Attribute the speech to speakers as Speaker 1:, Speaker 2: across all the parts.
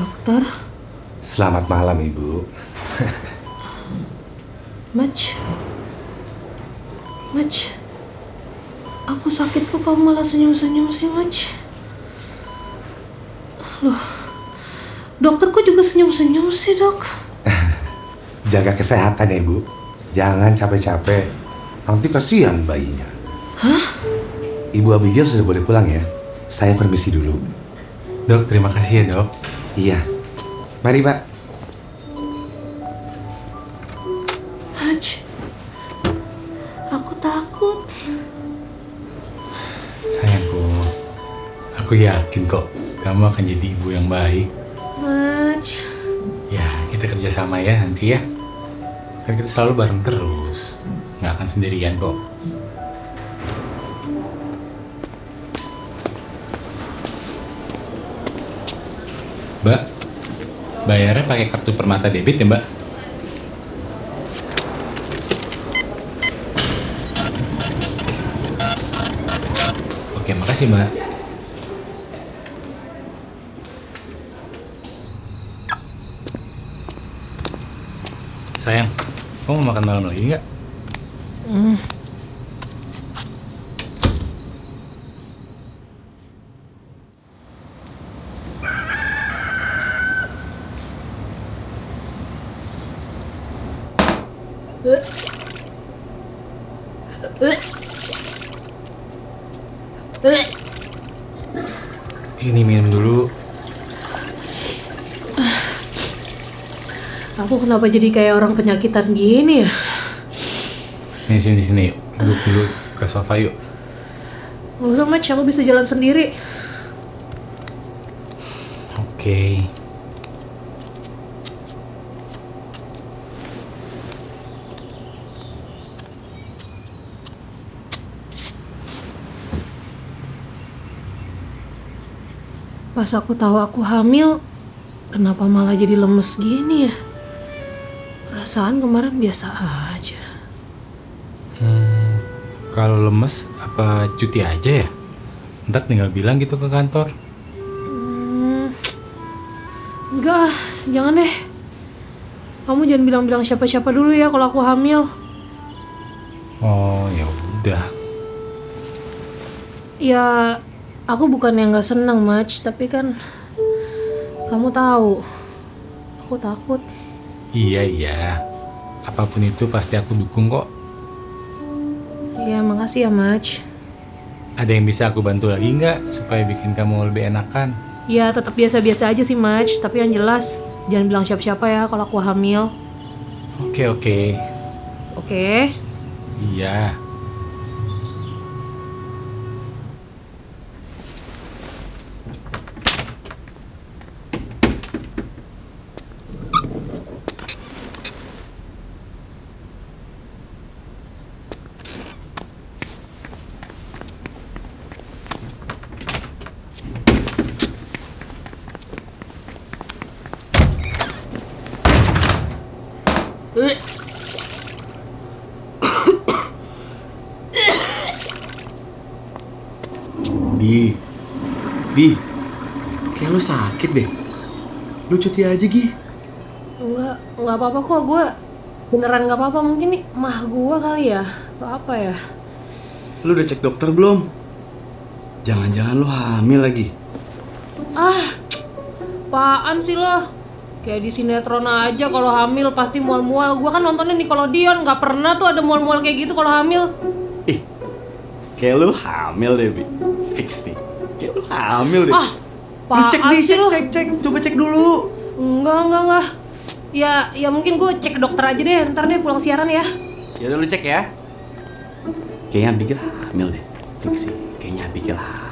Speaker 1: Dokter,
Speaker 2: Selamat malam, Ibu.
Speaker 1: Maj. Maj. Aku sakit kok kamu malah senyum-senyum sih, Maj. Loh. Dokter kok juga senyum-senyum sih, Dok?
Speaker 2: Jaga kesehatan ya, Bu. Jangan capek-capek. Nanti kasihan bayinya.
Speaker 1: Hah?
Speaker 2: Ibu Abigail sudah boleh pulang ya. Saya permisi dulu.
Speaker 3: Dok, terima kasih ya dok.
Speaker 2: Iya. Mari, Pak.
Speaker 1: Maj. Aku takut.
Speaker 3: Sayangku, aku yakin kok kamu akan jadi ibu yang baik.
Speaker 1: Maj.
Speaker 3: Ya, kita kerjasama ya nanti ya. Kan kita selalu bareng terus. Nggak akan sendirian kok. Bayarnya pakai kartu permata debit ya mbak? Oke, makasih mbak. Sayang, kamu mau makan malam lagi nggak? Ini minum dulu.
Speaker 1: Aku kenapa jadi kayak orang penyakitan gini ya?
Speaker 3: Sini sini sini yuk. Duduk dulu ke sofa yuk.
Speaker 1: Gak usah, Maj. Aku bisa jalan sendiri.
Speaker 3: Oke.
Speaker 1: Pas aku tahu aku hamil, kenapa malah jadi lemes gini ya? Perasaan kemarin biasa aja.
Speaker 3: Hmm, kalau lemes apa cuti aja ya? Ntar tinggal bilang gitu ke kantor.
Speaker 1: Hmm, enggak, jangan deh. Kamu jangan bilang-bilang siapa-siapa dulu ya kalau aku hamil.
Speaker 3: Oh ya udah.
Speaker 1: Ya, aku bukan yang nggak senang, Maj, tapi kan kamu tahu, aku takut.
Speaker 3: Iya iya. Apa pun itu pasti aku dukung kok.
Speaker 1: Ya, makasih ya, Maj.
Speaker 3: Ada yang bisa aku bantu lagi nggak supaya bikin kamu lebih enakan?
Speaker 1: Ya, tetap biasa-biasa aja sih, Maj, tapi yang jelas jangan bilang siapa-siapa ya kalau aku hamil.
Speaker 3: Oke oke.
Speaker 1: Oke?
Speaker 3: Iya.
Speaker 4: Bi, Bi, kayak lu sakit deh. Lu cuti aja, Gi.
Speaker 1: Enggak, enggak apa-apa kok. Gue beneran nggak apa-apa. Mungkin nih mah gue kali ya. Atau apa ya?
Speaker 4: Lu udah cek dokter belum? Jangan-jangan lu hamil lagi.
Speaker 1: Ah, apaan sih lo? Kayak di sinetron aja kalau hamil pasti mual-mual. Gue kan nontonnya Nickelodeon, nggak pernah tuh ada mual-mual kayak gitu kalau hamil.
Speaker 4: Ih, kayak lu hamil deh, Bi. Fix nih. Kayak lu hamil deh.
Speaker 1: Ah,
Speaker 4: lu cek
Speaker 1: sih
Speaker 4: cek, cek, cek. Coba cek dulu.
Speaker 1: Enggak, enggak, enggak. Ya, ya mungkin gue cek ke dokter aja deh. Ntar deh pulang siaran ya.
Speaker 4: Ya lu cek ya. Kayaknya Abigail hamil deh. Fix sih. Kayaknya Abigail hamil.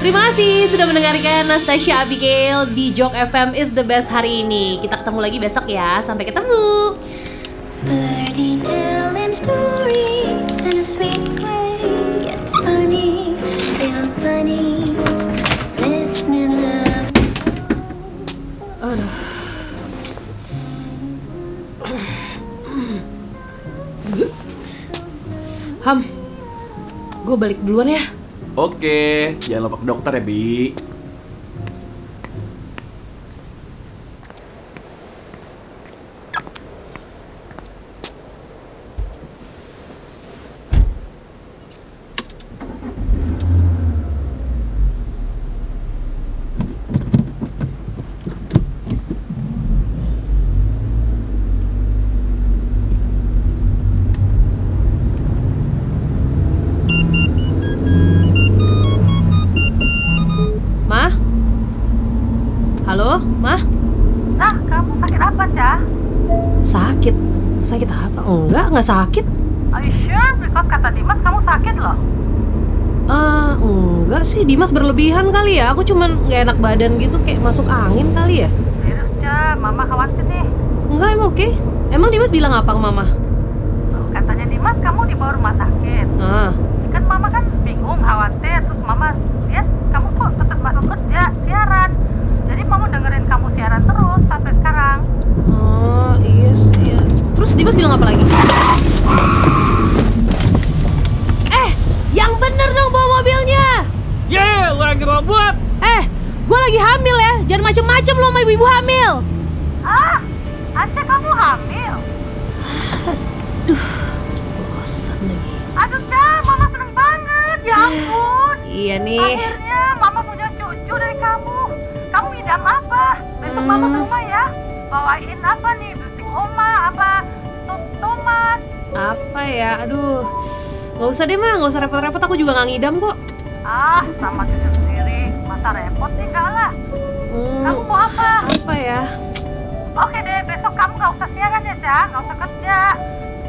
Speaker 1: Terima kasih sudah mendengarkan Nastasia Abigail di Jok FM is the best hari ini. Kita ketemu lagi besok ya. Sampai ketemu. Aduh. Ham, gue balik duluan ya.
Speaker 4: Oke, jangan lupa ke dokter ya, Bi.
Speaker 1: Nggak sakit.
Speaker 5: Are you sure? Because kata Dimas kamu sakit loh.
Speaker 1: Ah, enggak sih, Dimas berlebihan kali ya. Aku cuman nggak enak badan gitu, kayak masuk angin kali ya.
Speaker 5: Serius. Mama khawatir nih.
Speaker 1: Enggak, emang oke. Emang Dimas bilang apa ke Mama?
Speaker 5: Katanya Dimas kamu dibawa rumah sakit.
Speaker 1: Ah,
Speaker 5: Kan Mama kan bingung, khawatir. Terus Mama lihat kamu kok tetap masuk kerja, siaran. Aduh, Cah. Mama seneng banget. Ya ampun.
Speaker 1: Iya nih.
Speaker 5: Akhirnya Mama punya cucu dari kamu. Kamu ngidam apa? Besok Mama ke rumah ya. Bawain apa nih? Bistik oma, apa? Tomat.
Speaker 1: Apa ya? Aduh. Gak usah deh mah, gak usah repot-repot. Aku juga gak ngidam kok.
Speaker 5: Ah, sama cucu sendiri. Masa repot sih enggak lah.
Speaker 1: Hmm,
Speaker 5: Kamu mau apa?
Speaker 1: apa ya?
Speaker 5: Oke deh, besok kamu gak usah siaran ya, Cah. Gak usah kerja.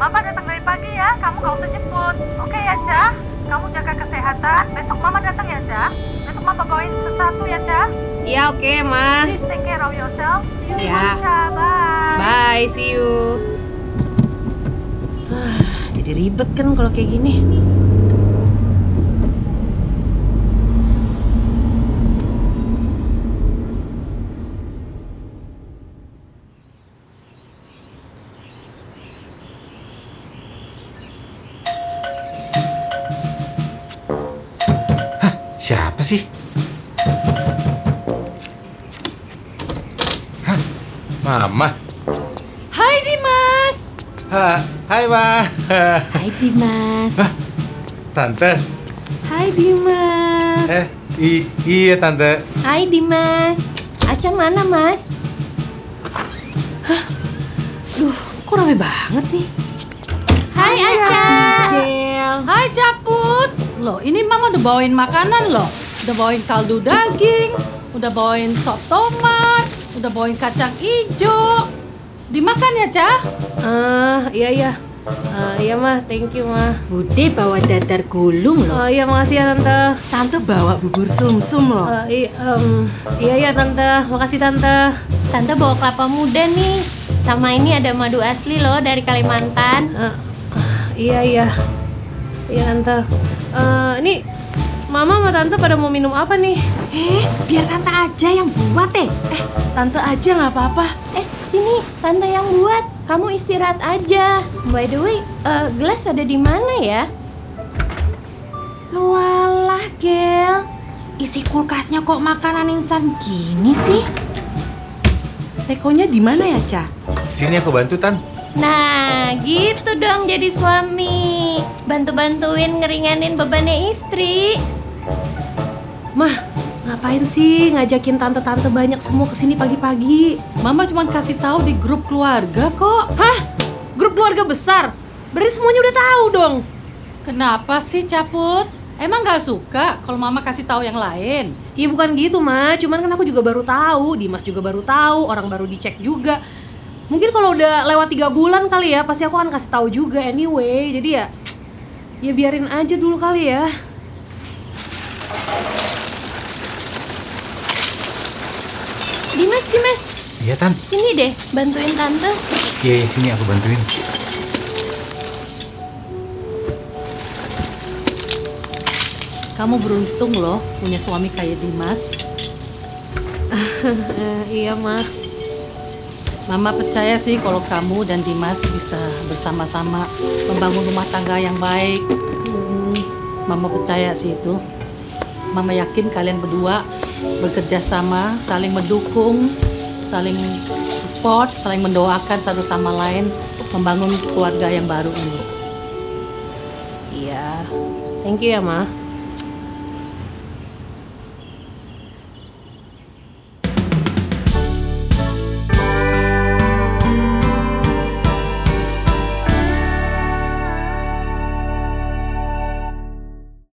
Speaker 5: Mama datang dari pagi ya. Kamu gak usah jemput. Oke ya, Cah. Kamu jaga kesehatan. Besok Mama datang ya, Cah. Besok Mama bawain sesuatu ya, Cah.
Speaker 1: Ya oke mas.
Speaker 5: Please take care of yourself. See you
Speaker 1: Ya.
Speaker 5: Cah. Bye.
Speaker 1: Bye, see you. Ah, Jadi ribet kan kalau kayak gini.
Speaker 3: Mama.
Speaker 6: Hai Dimas.
Speaker 3: Ha, hai, Ma.
Speaker 6: Hai Dimas.
Speaker 3: Tante.
Speaker 1: Hai Dimas.
Speaker 3: Eh, i- iya, Tante.
Speaker 6: Hai Dimas. Acang mana Mas?
Speaker 1: Duh, kok rame banget nih?
Speaker 6: Hai Acang.
Speaker 7: Hai Caput. Loh, ini Mang udah bawain makanan loh. Udah bawain kaldu daging, udah bawain sop tomat, udah bawain kacang ijo. Dimakan ya, Cah?
Speaker 1: Ah, iya iya. Ah, iya mah, thank you mah.
Speaker 6: Bude bawa dadar gulung loh.
Speaker 1: Oh iya makasih ya tante.
Speaker 8: Tante bawa bubur sumsum loh.
Speaker 1: Ah, i- em, iya iya tante, makasih tante.
Speaker 6: Tante bawa kelapa muda nih. Sama ini ada madu asli loh dari Kalimantan.
Speaker 1: Ah, ah, iya iya. Iya tante. Eh, ini mama sama tante pada mau minum apa nih?
Speaker 6: Eh, biar tante aja yang buat eh.
Speaker 8: Eh, tante aja nggak apa-apa.
Speaker 6: Eh, sini tante yang buat. Kamu istirahat aja. By the way, eh, gelas ada di mana ya? Lualah, Gel. Isi kulkasnya kok makanan instan gini sih?
Speaker 8: Tekonya di mana ya, Ca?
Speaker 3: Sini aku bantu, Tan.
Speaker 6: Nah, gitu dong jadi suami. Bantu-bantuin ngeringanin bebannya istri.
Speaker 1: Mah, ngapain sih ngajakin tante-tante banyak semua ke sini pagi-pagi?
Speaker 7: Mama cuma kasih tahu di grup keluarga kok.
Speaker 1: Hah? Grup keluarga besar? Berarti semuanya udah tahu dong.
Speaker 7: Kenapa sih Caput? Emang gak suka kalau Mama kasih tahu yang lain?
Speaker 1: Iya bukan gitu mah, cuman kan aku juga baru tahu, Dimas juga baru tahu, orang baru dicek juga. Mungkin kalau udah lewat tiga bulan kali ya, pasti aku akan kasih tahu juga anyway. Jadi ya, ya biarin aja dulu kali ya.
Speaker 6: Dimas, Dimas,
Speaker 3: Iya, Tan.
Speaker 6: sini deh, bantuin tante.
Speaker 3: Iya, iya, sini aku bantuin.
Speaker 7: Kamu beruntung loh punya suami kayak Dimas.
Speaker 1: Iya mah.
Speaker 7: Mama percaya sih kalau kamu dan Dimas bisa bersama-sama membangun rumah tangga yang baik.
Speaker 1: Hmm,
Speaker 7: Mama percaya sih itu. Mama yakin kalian berdua bekerja sama, saling mendukung, saling support, saling mendoakan satu sama lain membangun keluarga yang baru ini.
Speaker 1: Iya. Thank you ya, Ma.